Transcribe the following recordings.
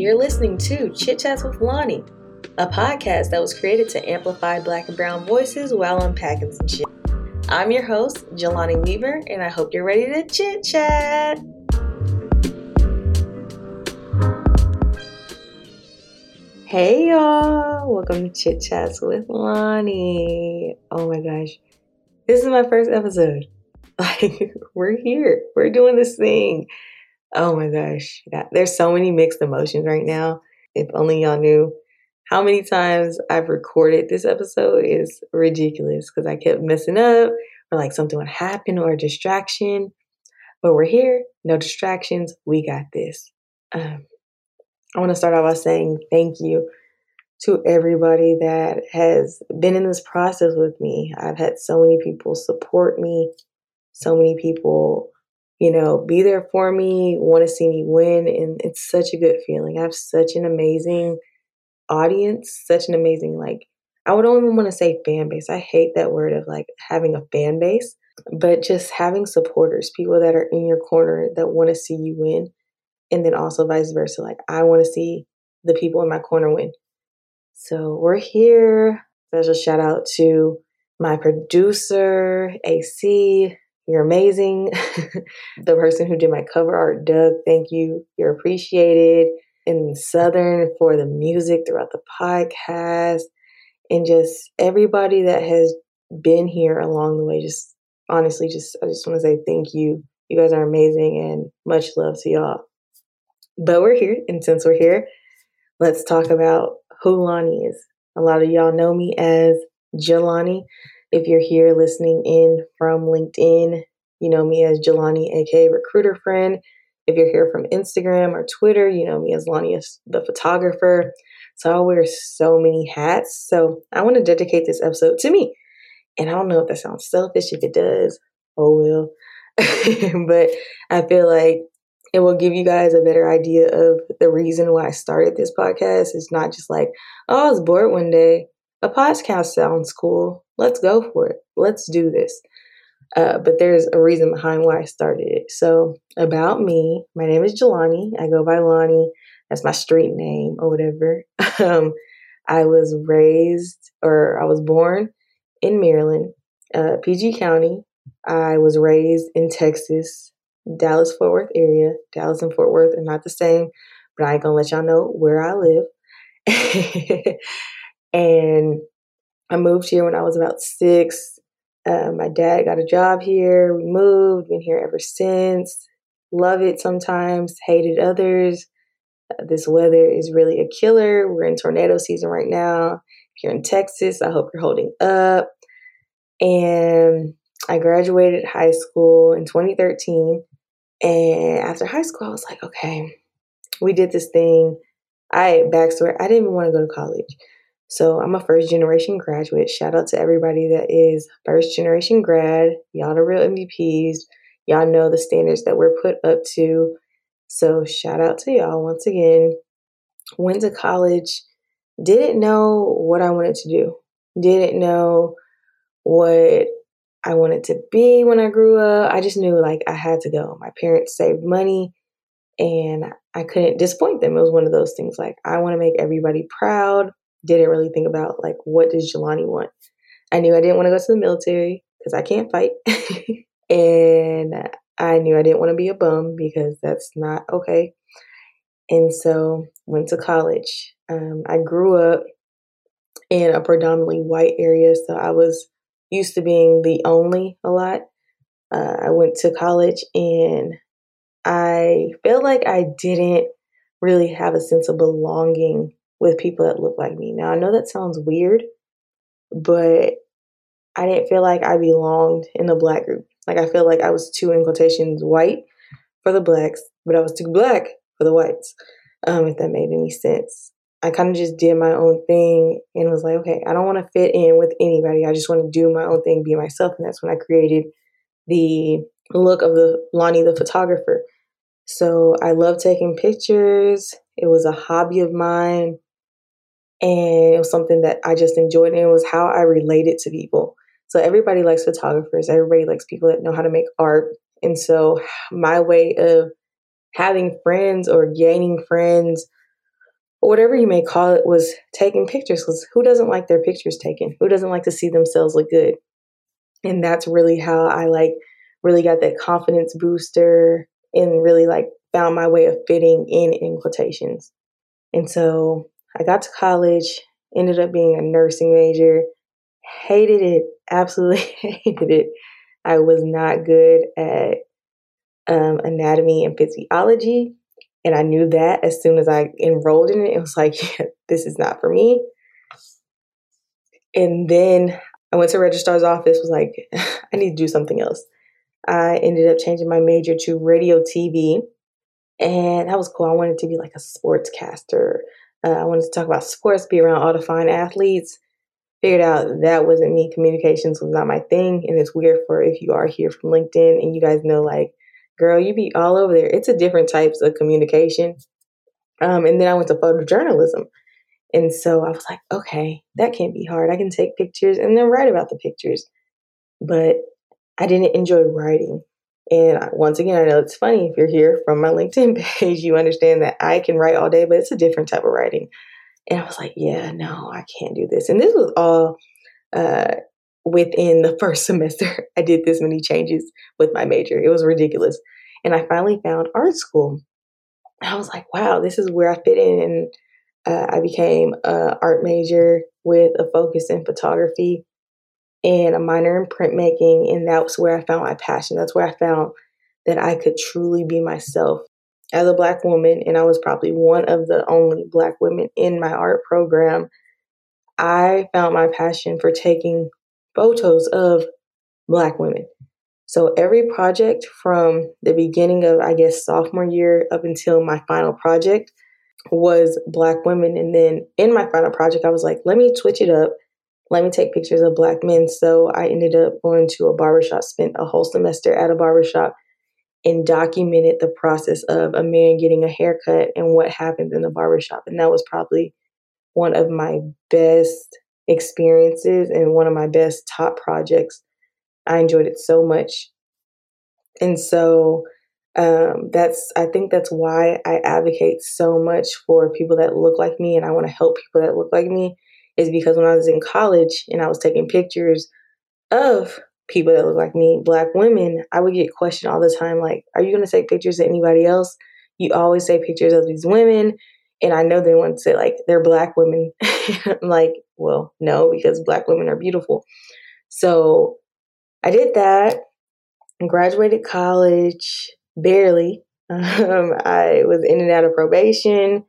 You're listening to Chit Chats with Lonni, a podcast that was created to amplify black and brown voices while unpacking some shit. I'm your host, Jelani Weaver, and I hope you're ready to chit chat. Hey y'all, welcome to Chit Chats with Lonni. Oh my gosh, this is my first episode. Like, we're here, we're doing this thing. Oh my gosh, there's so many mixed emotions right now. If only y'all knew how many times I've recorded this episode is ridiculous because I kept messing up or like something would happen or a distraction. But we're here, no distractions. We got this. Um, I want to start off by saying thank you to everybody that has been in this process with me. I've had so many people support me, so many people, you know, be there for me, want to see me win. And it's such a good feeling. I have such an amazing audience, such an amazing, like, I would only want to say fan base. I hate that word of like having a fan base, but just having supporters, people that are in your corner that want to see you win. And then also vice versa. Like, I want to see the people in my corner win. So we're here. Special shout out to my producer, AC. You're amazing. the person who did my cover art, Doug, thank you. You're appreciated. And Southern for the music throughout the podcast. And just everybody that has been here along the way. Just honestly, just I just want to say thank you. You guys are amazing and much love to y'all. But we're here, and since we're here, let's talk about who Lonni is. A lot of y'all know me as Jelani. If you're here listening in from LinkedIn, you know me as Jelani, aka Recruiter Friend. If you're here from Instagram or Twitter, you know me as Lonni, the photographer. So I wear so many hats. So I want to dedicate this episode to me. And I don't know if that sounds selfish. If it does, oh well. but I feel like it will give you guys a better idea of the reason why I started this podcast. It's not just like, oh, I was bored one day. A podcast sounds cool. Let's go for it. Let's do this. Uh, but there's a reason behind why I started it. So, about me, my name is Jelani. I go by Lonni. That's my street name or whatever. um, I was raised or I was born in Maryland, uh, PG County. I was raised in Texas. Dallas Fort Worth area. Dallas and Fort Worth are not the same, but I ain't gonna let y'all know where I live. and I moved here when I was about six. Uh, my dad got a job here. We moved, been here ever since. Love it sometimes, hated others. Uh, this weather is really a killer. We're in tornado season right now here in Texas. I hope you're holding up. And I graduated high school in 2013. And after high school, I was like, okay, we did this thing. I backstory, I didn't even want to go to college. So I'm a first generation graduate. Shout out to everybody that is first generation grad. Y'all the real MVPs. Y'all know the standards that we're put up to. So shout out to y'all once again. Went to college, didn't know what I wanted to do. Didn't know what I wanted to be when I grew up. I just knew like I had to go. My parents saved money and I couldn't disappoint them. It was one of those things like I want to make everybody proud. Didn't really think about like what does Jelani want. I knew I didn't want to go to the military because I can't fight. and I knew I didn't want to be a bum because that's not okay. And so went to college. Um, I grew up in a predominantly white area, so I was used to being the only a lot. Uh, I went to college and I felt like I didn't really have a sense of belonging with people that look like me. Now, I know that sounds weird, but I didn't feel like I belonged in the black group. Like, I feel like I was too, in quotations, white for the blacks, but I was too black for the whites, um, if that made any sense. I kind of just did my own thing and was like, okay, I don't want to fit in with anybody. I just want to do my own thing, be myself. And that's when I created the look of the Lonni the photographer. So I love taking pictures. It was a hobby of mine. And it was something that I just enjoyed. And it was how I related to people. So everybody likes photographers. Everybody likes people that know how to make art. And so my way of having friends or gaining friends or whatever you may call it, was taking pictures. Because who doesn't like their pictures taken? Who doesn't like to see themselves look good? And that's really how I like really got that confidence booster and really like found my way of fitting in in quotations. And so I got to college, ended up being a nursing major, hated it, absolutely hated it. I was not good at um, anatomy and physiology. And I knew that as soon as I enrolled in it, it was like, yeah, this is not for me. And then I went to registrar's office, was like, I need to do something else. I ended up changing my major to radio TV. And that was cool. I wanted to be like a sportscaster. Uh, I wanted to talk about sports, be around all the fine athletes. Figured out that wasn't me. Communications was not my thing. And it's weird for if you are here from LinkedIn and you guys know, like, girl, you be all over there. It's a different types of communication. Um, and then I went to photojournalism. And so I was like, okay, that can't be hard. I can take pictures and then write about the pictures. But I didn't enjoy writing. And once again, I know it's funny if you're here from my LinkedIn page, you understand that I can write all day, but it's a different type of writing. And I was like, yeah, no, I can't do this. And this was all uh, within the first semester. I did this many changes with my major. It was ridiculous. And I finally found art school. I was like, wow, this is where I fit in. And uh, I became an art major with a focus in photography and a minor in printmaking. And that's where I found my passion. That's where I found that I could truly be myself as a Black woman. And I was probably one of the only Black women in my art program. I found my passion for taking photos of Black women. So every project from the beginning of, I guess, sophomore year up until my final project was Black women. And then in my final project, I was like, let me switch it up let me take pictures of black men. So I ended up going to a barbershop, spent a whole semester at a barbershop and documented the process of a man getting a haircut and what happened in the barbershop. And that was probably one of my best experiences and one of my best top projects. I enjoyed it so much. And so um, that's I think that's why I advocate so much for people that look like me and I want to help people that look like me is because when I was in college and I was taking pictures of people that look like me, black women, I would get questioned all the time like, Are you going to take pictures of anybody else? You always say pictures of these women. And I know they want to say, like, they're black women. I'm like, Well, no, because black women are beautiful. So I did that, graduated college barely. Um, I was in and out of probation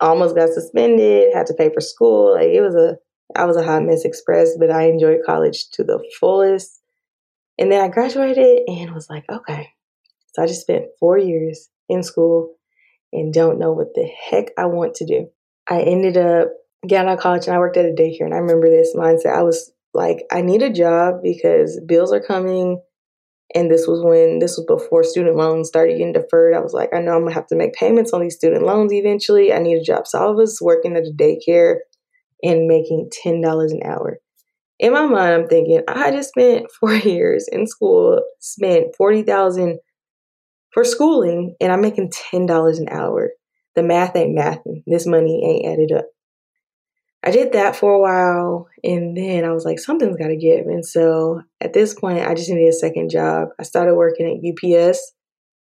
almost got suspended, had to pay for school. Like it was a I was a hot mess express, but I enjoyed college to the fullest. And then I graduated and was like, okay. So I just spent four years in school and don't know what the heck I want to do. I ended up getting out of college and I worked at a daycare. And I remember this mindset. I was like, I need a job because bills are coming. And this was when this was before student loans started getting deferred. I was like, I know I'm gonna have to make payments on these student loans eventually. I need a job. So I was working at a daycare and making ten dollars an hour. In my mind, I'm thinking, I just spent four years in school, spent forty thousand for schooling, and I'm making ten dollars an hour. The math ain't mathing. This money ain't added up. I did that for a while and then I was like, something's got to give. And so at this point, I just needed a second job. I started working at UPS.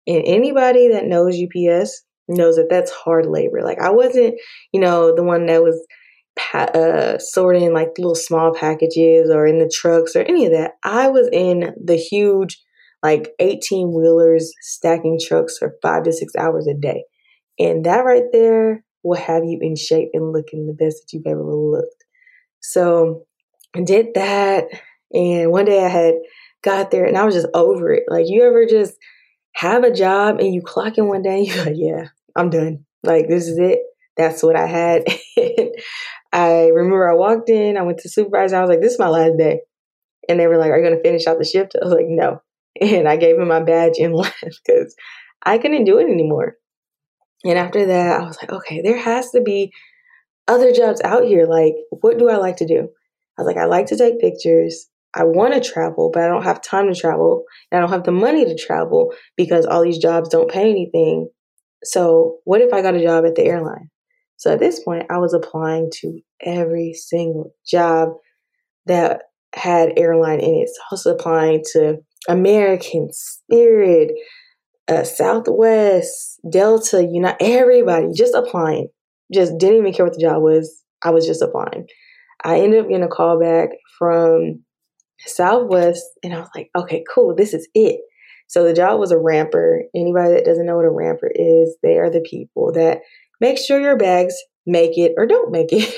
And anybody that knows UPS knows that that's hard labor. Like I wasn't, you know, the one that was uh, sorting like little small packages or in the trucks or any of that. I was in the huge, like 18 wheelers stacking trucks for five to six hours a day. And that right there will have you in shape and looking the best that you've ever looked. So I did that. And one day I had got there and I was just over it. Like, you ever just have a job and you clock in one day, you're like, yeah, I'm done. Like, this is it. That's what I had. I remember I walked in, I went to supervisor, I was like, this is my last day. And they were like, Are you going to finish out the shift? I was like, No. And I gave him my badge and left because I couldn't do it anymore. And after that, I was like, okay, there has to be other jobs out here. Like, what do I like to do? I was like, I like to take pictures. I want to travel, but I don't have time to travel. And I don't have the money to travel because all these jobs don't pay anything. So, what if I got a job at the airline? So at this point, I was applying to every single job that had airline in it. So I was applying to American, Spirit, uh, Southwest, Delta, you know, everybody just applying. Just didn't even care what the job was. I was just applying. I ended up getting a call back from Southwest, and I was like, okay, cool, this is it. So the job was a ramper. Anybody that doesn't know what a ramper is, they are the people that make sure your bags make it or don't make it.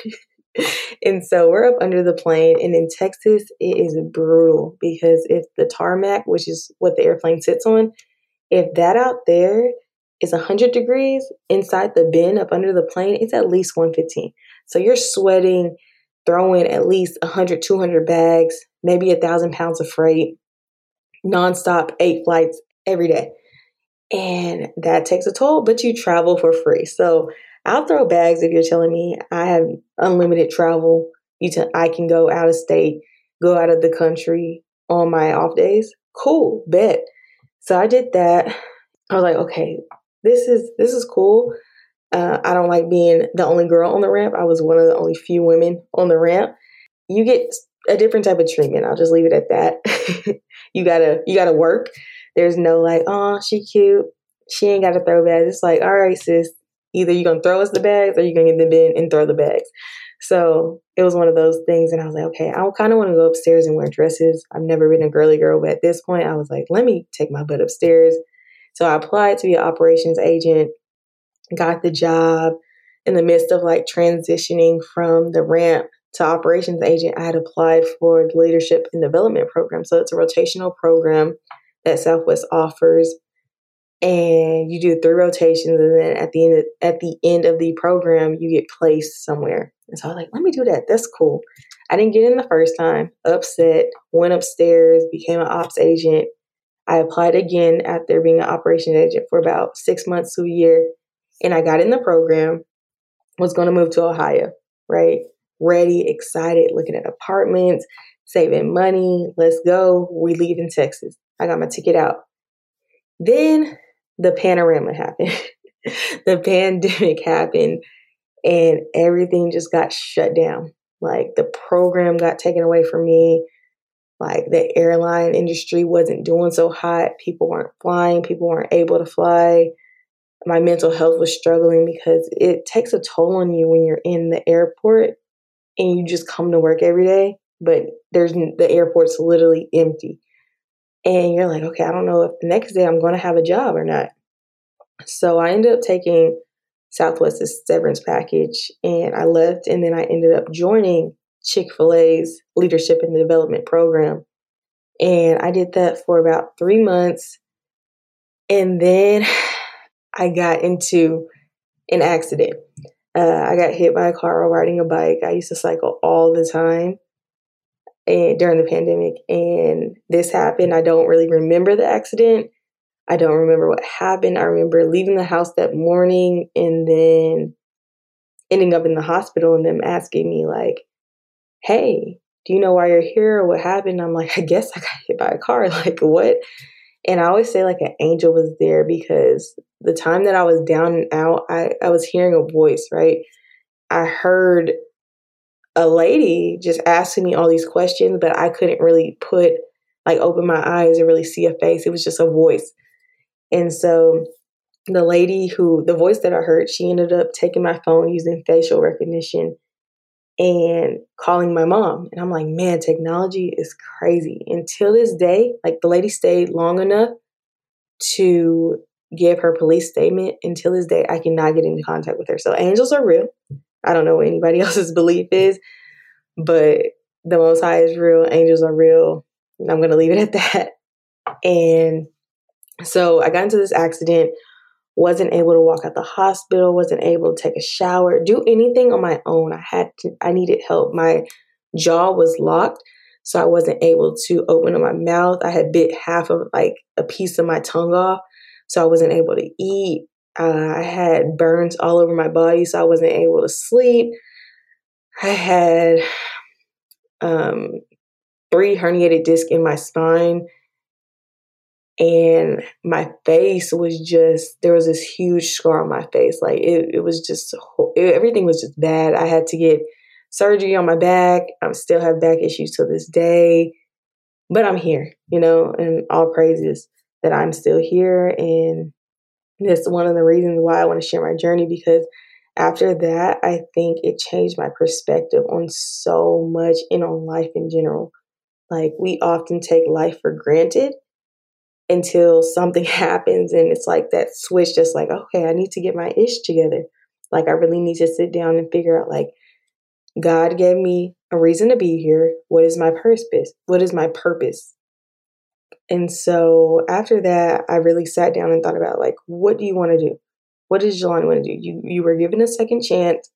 and so we're up under the plane, and in Texas, it is brutal because if the tarmac, which is what the airplane sits on, if that out there is 100 degrees inside the bin up under the plane, it's at least 115. So you're sweating, throwing at least 100, 200 bags, maybe a thousand pounds of freight, nonstop, eight flights every day. And that takes a toll, but you travel for free. So I'll throw bags if you're telling me I have unlimited travel. You t- I can go out of state, go out of the country on my off days. Cool, bet. So I did that. I was like, okay, this is this is cool. Uh, I don't like being the only girl on the ramp. I was one of the only few women on the ramp. You get a different type of treatment. I'll just leave it at that. you gotta you gotta work. There's no like, oh, she cute. She ain't got to throw bags. It's like, all right, sis. Either you're gonna throw us the bags or you're gonna get in the bin and throw the bags. So it was one of those things, and I was like, okay, I kind of want to go upstairs and wear dresses. I've never been a girly girl, but at this point, I was like, let me take my butt upstairs. So I applied to be an operations agent, got the job. In the midst of like transitioning from the ramp to operations agent, I had applied for the leadership and development program. So it's a rotational program that Southwest offers and you do three rotations and then at the end of, at the end of the program you get placed somewhere. And so i was like let me do that. That's cool. I didn't get in the first time. Upset. Went upstairs became an ops agent. I applied again after being an operations agent for about six months to a year and i got in the program. Was going to move to ohio right? Ready excited looking at apartments saving money. Let's go. We leave in texas. I got my ticket out. Then the panorama happened. the pandemic happened and everything just got shut down. Like the program got taken away from me. Like the airline industry wasn't doing so hot. People weren't flying. People weren't able to fly. My mental health was struggling because it takes a toll on you when you're in the airport and you just come to work every day, but there's the airport's literally empty and you're like, okay, I don't know if the next day I'm going to have a job or not. So I ended up taking Southwest's severance package and I left, and then I ended up joining Chick fil A's leadership and development program. And I did that for about three months. And then I got into an accident. Uh, I got hit by a car while riding a bike. I used to cycle all the time and during the pandemic and this happened. I don't really remember the accident. I don't remember what happened. I remember leaving the house that morning and then ending up in the hospital and them asking me like, "Hey, do you know why you're here or what happened?" I'm like, "I guess I got hit by a car." Like, what? And I always say like an angel was there because the time that I was down and out, I, I was hearing a voice, right? I heard a lady just asking me all these questions, but I couldn't really put like open my eyes and really see a face. It was just a voice. And so the lady who the voice that I heard, she ended up taking my phone using facial recognition and calling my mom. And I'm like, man, technology is crazy. Until this day, like the lady stayed long enough to give her police statement. Until this day, I cannot get into contact with her. So angels are real. I don't know what anybody else's belief is, but the Most High is real. Angels are real. I'm going to leave it at that. And so I got into this accident, wasn't able to walk out the hospital, wasn't able to take a shower, do anything on my own. I had to, I needed help. My jaw was locked, so I wasn't able to open up my mouth. I had bit half of like a piece of my tongue off, so I wasn't able to eat. Uh, I had burns all over my body, so I wasn't able to sleep. I had um, three herniated discs in my spine. and my face was just there was this huge scar on my face like it, it was just it, everything was just bad i had to get surgery on my back i still have back issues to this day but i'm here you know and all praises that i'm still here and that's one of the reasons why i want to share my journey because after that i think it changed my perspective on so much and on life in general. Like we often take life for granted until something happens and it's like that switch just like okay i need to get my ish together. Like i really need to sit down and figure out like god gave me a reason to be here. What is my purpose? What is my purpose and so after that i really sat down and thought about like what do you want to do what does Jelani want to do you you were given a second chance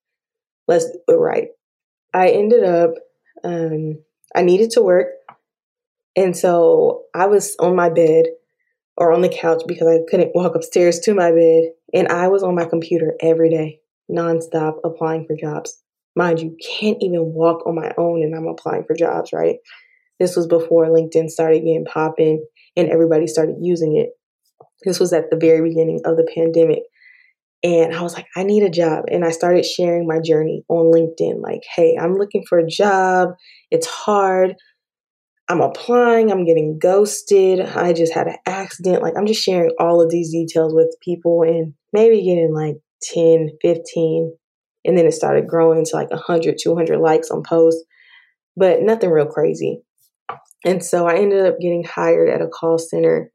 let's do it right i ended up um i needed to work and so i was on my bed or on the couch because I couldn't walk upstairs to my bed. And I was on my computer every day, nonstop applying for jobs. Mind you, can't even walk on my own and I'm applying for jobs, right? This was before LinkedIn started getting popping and everybody started using it. This was at the very beginning of the pandemic. And I was like, I need a job. And I started sharing my journey on LinkedIn like, hey, I'm looking for a job. It's hard. I'm applying, I'm getting ghosted, I just had an accident. Like, I'm just sharing all of these details with people and maybe getting like 10, 15. And then it started growing to like 100, 200 likes on posts, but nothing real crazy. And so I ended up getting hired at a call center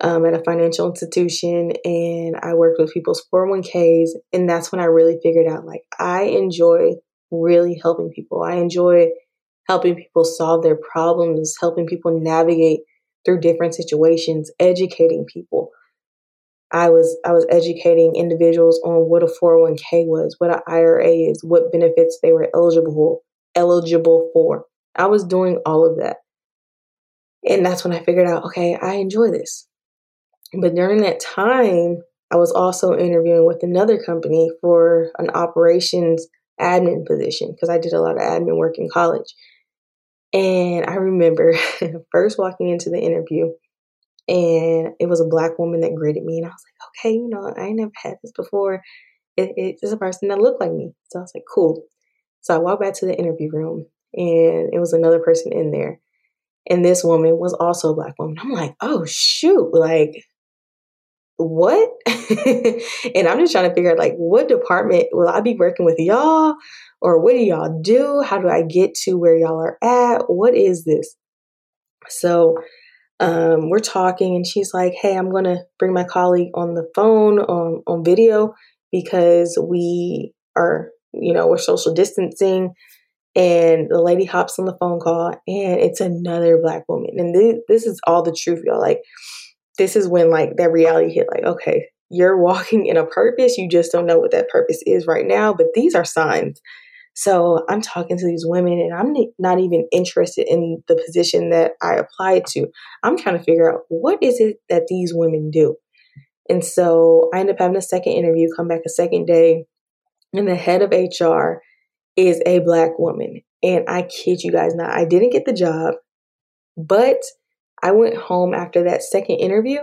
um, at a financial institution and I worked with people's 401ks. And that's when I really figured out like, I enjoy really helping people. I enjoy helping people solve their problems, helping people navigate through different situations, educating people. I was I was educating individuals on what a 401k was, what an IRA is, what benefits they were eligible eligible for. I was doing all of that. And that's when I figured out, okay, I enjoy this. But during that time, I was also interviewing with another company for an operations admin position because I did a lot of admin work in college. And I remember first walking into the interview, and it was a black woman that greeted me, and I was like, okay, you know, I never had this before. It, it's a person that looked like me, so I was like, cool. So I walked back to the interview room, and it was another person in there, and this woman was also a black woman. I'm like, oh shoot, like what? and I'm just trying to figure out like what department will I be working with y'all or what do y'all do? How do I get to where y'all are at? What is this? So um, we're talking and she's like, Hey, I'm gonna bring my colleague on the phone on, on video because we are, you know, we're social distancing. And the lady hops on the phone call and it's another black woman. And th- this is all the truth, y'all. Like, this is when like that reality hit like okay you're walking in a purpose you just don't know what that purpose is right now but these are signs so i'm talking to these women and i'm not even interested in the position that i applied to i'm trying to figure out what is it that these women do and so i end up having a second interview come back a second day and the head of hr is a black woman and i kid you guys not i didn't get the job but I went home after that second interview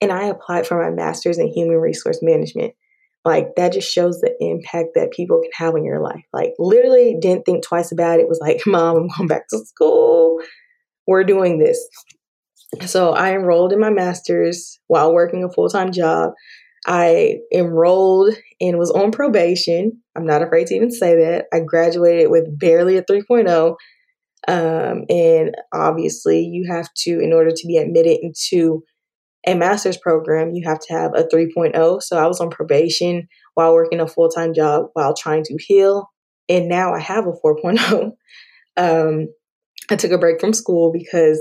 and I applied for my master's in human resource management. Like that just shows the impact that people can have in your life. Like literally didn't think twice about it. Was like, "Mom, I'm going back to school. We're doing this." So I enrolled in my master's while working a full-time job. I enrolled and was on probation. I'm not afraid to even say that. I graduated with barely a 3.0 um, and obviously, you have to, in order to be admitted into a master's program, you have to have a 3.0. So I was on probation while working a full time job while trying to heal. And now I have a 4.0. Um, I took a break from school because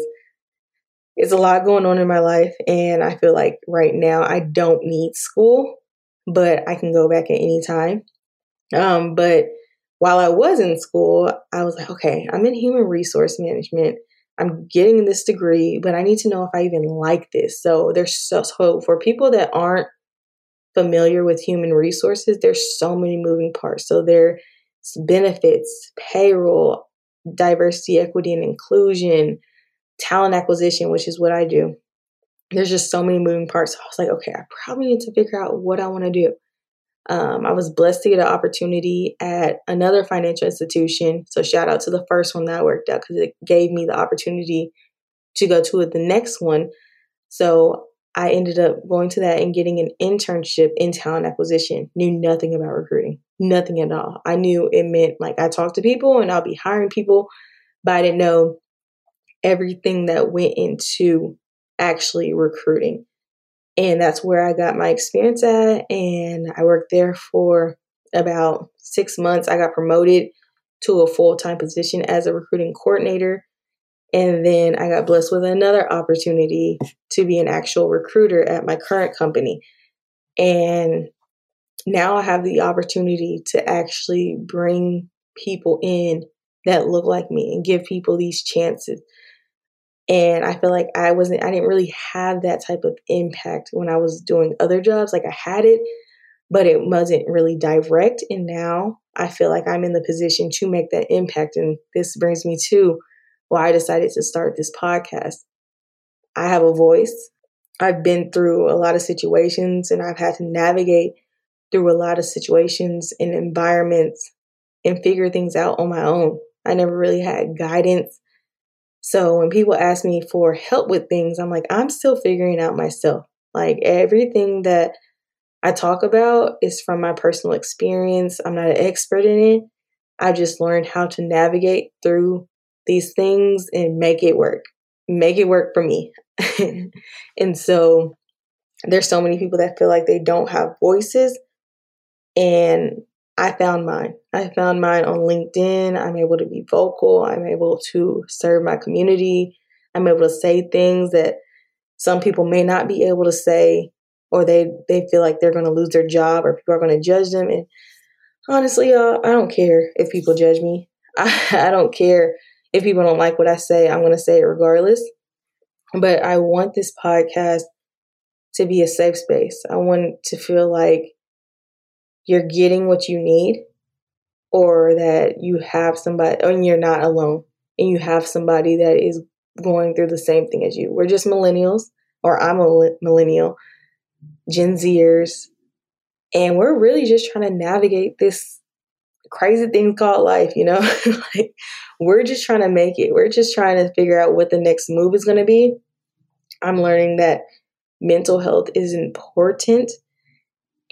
it's a lot going on in my life. And I feel like right now I don't need school, but I can go back at any time. Um, but while I was in school, I was like, okay, I'm in human resource management. I'm getting this degree, but I need to know if I even like this. So there's so, so for people that aren't familiar with human resources, there's so many moving parts. So there's benefits, payroll, diversity, equity, and inclusion, talent acquisition, which is what I do. there's just so many moving parts. I was like, okay, I probably need to figure out what I want to do. Um, I was blessed to get an opportunity at another financial institution. So shout out to the first one that worked out because it gave me the opportunity to go to the next one. So I ended up going to that and getting an internship in talent acquisition. Knew nothing about recruiting, nothing at all. I knew it meant like I talked to people and I'll be hiring people, but I didn't know everything that went into actually recruiting. And that's where I got my experience at. And I worked there for about six months. I got promoted to a full time position as a recruiting coordinator. And then I got blessed with another opportunity to be an actual recruiter at my current company. And now I have the opportunity to actually bring people in that look like me and give people these chances. And I feel like I wasn't, I didn't really have that type of impact when I was doing other jobs. Like I had it, but it wasn't really direct. And now I feel like I'm in the position to make that impact. And this brings me to why I decided to start this podcast. I have a voice. I've been through a lot of situations and I've had to navigate through a lot of situations and environments and figure things out on my own. I never really had guidance so when people ask me for help with things, I'm like, I'm still figuring out myself. Like everything that I talk about is from my personal experience. I'm not an expert in it. I just learned how to navigate through these things and make it work. Make it work for me. and so there's so many people that feel like they don't have voices and I found mine. I found mine on LinkedIn. I'm able to be vocal. I'm able to serve my community. I'm able to say things that some people may not be able to say or they they feel like they're going to lose their job or people are going to judge them and honestly uh, i don't care if people judge me I, I don't care if people don't like what i say i'm going to say it regardless but i want this podcast to be a safe space i want to feel like you're getting what you need or that you have somebody and you're not alone and you have somebody that is going through the same thing as you. We're just millennials or I'm a millennial, Gen Zers, and we're really just trying to navigate this crazy thing called life, you know? like we're just trying to make it. We're just trying to figure out what the next move is going to be. I'm learning that mental health is important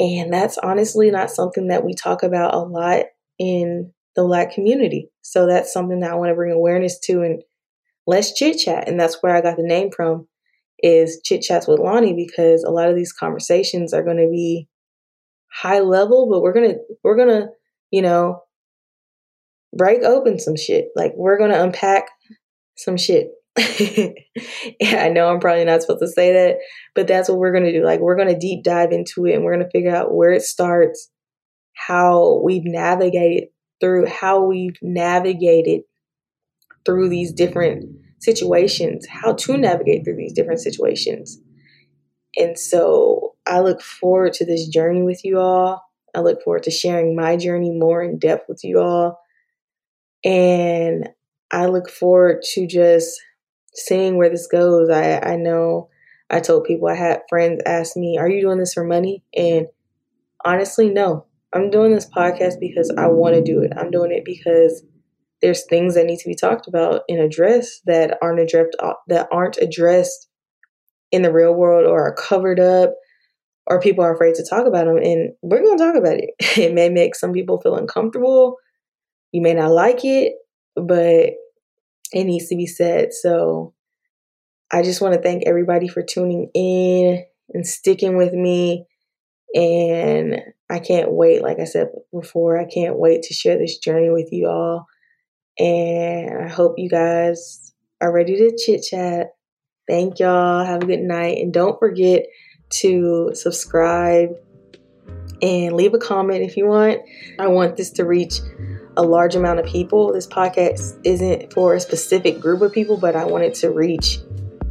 and that's honestly not something that we talk about a lot in the Black community. So that's something that I want to bring awareness to and let's chit chat. And that's where I got the name from is Chit Chats with Lonni because a lot of these conversations are going to be high level, but we're going to, we're going to, you know, break open some shit. Like we're going to unpack some shit. I know I'm probably not supposed to say that, but that's what we're going to do. Like, we're going to deep dive into it and we're going to figure out where it starts, how we've navigated through, how we've navigated through these different situations, how to navigate through these different situations. And so I look forward to this journey with you all. I look forward to sharing my journey more in depth with you all. And I look forward to just seeing where this goes. I, I know I told people I had friends ask me, Are you doing this for money? And honestly, no. I'm doing this podcast because I want to do it. I'm doing it because there's things that need to be talked about and addressed that aren't addressed uh, that aren't addressed in the real world or are covered up or people are afraid to talk about them and we're going to talk about it. It may make some people feel uncomfortable. You may not like it, but it needs to be said. So I just want to thank everybody for tuning in and sticking with me. And I can't wait, like I said before, I can't wait to share this journey with you all. And I hope you guys are ready to chit chat. Thank y'all. Have a good night. And don't forget to subscribe and leave a comment if you want. I want this to reach a large amount of people. This podcast isn't for a specific group of people, but I want it to reach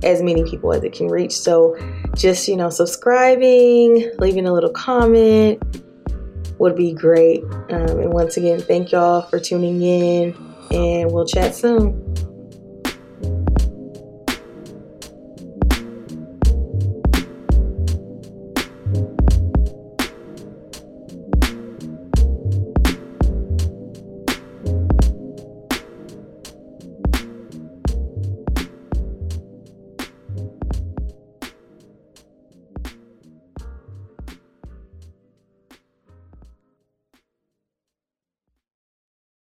as many people as it can reach. So just, you know, subscribing, leaving a little comment would be great. Um, and once again, thank y'all for tuning in, and we'll chat soon.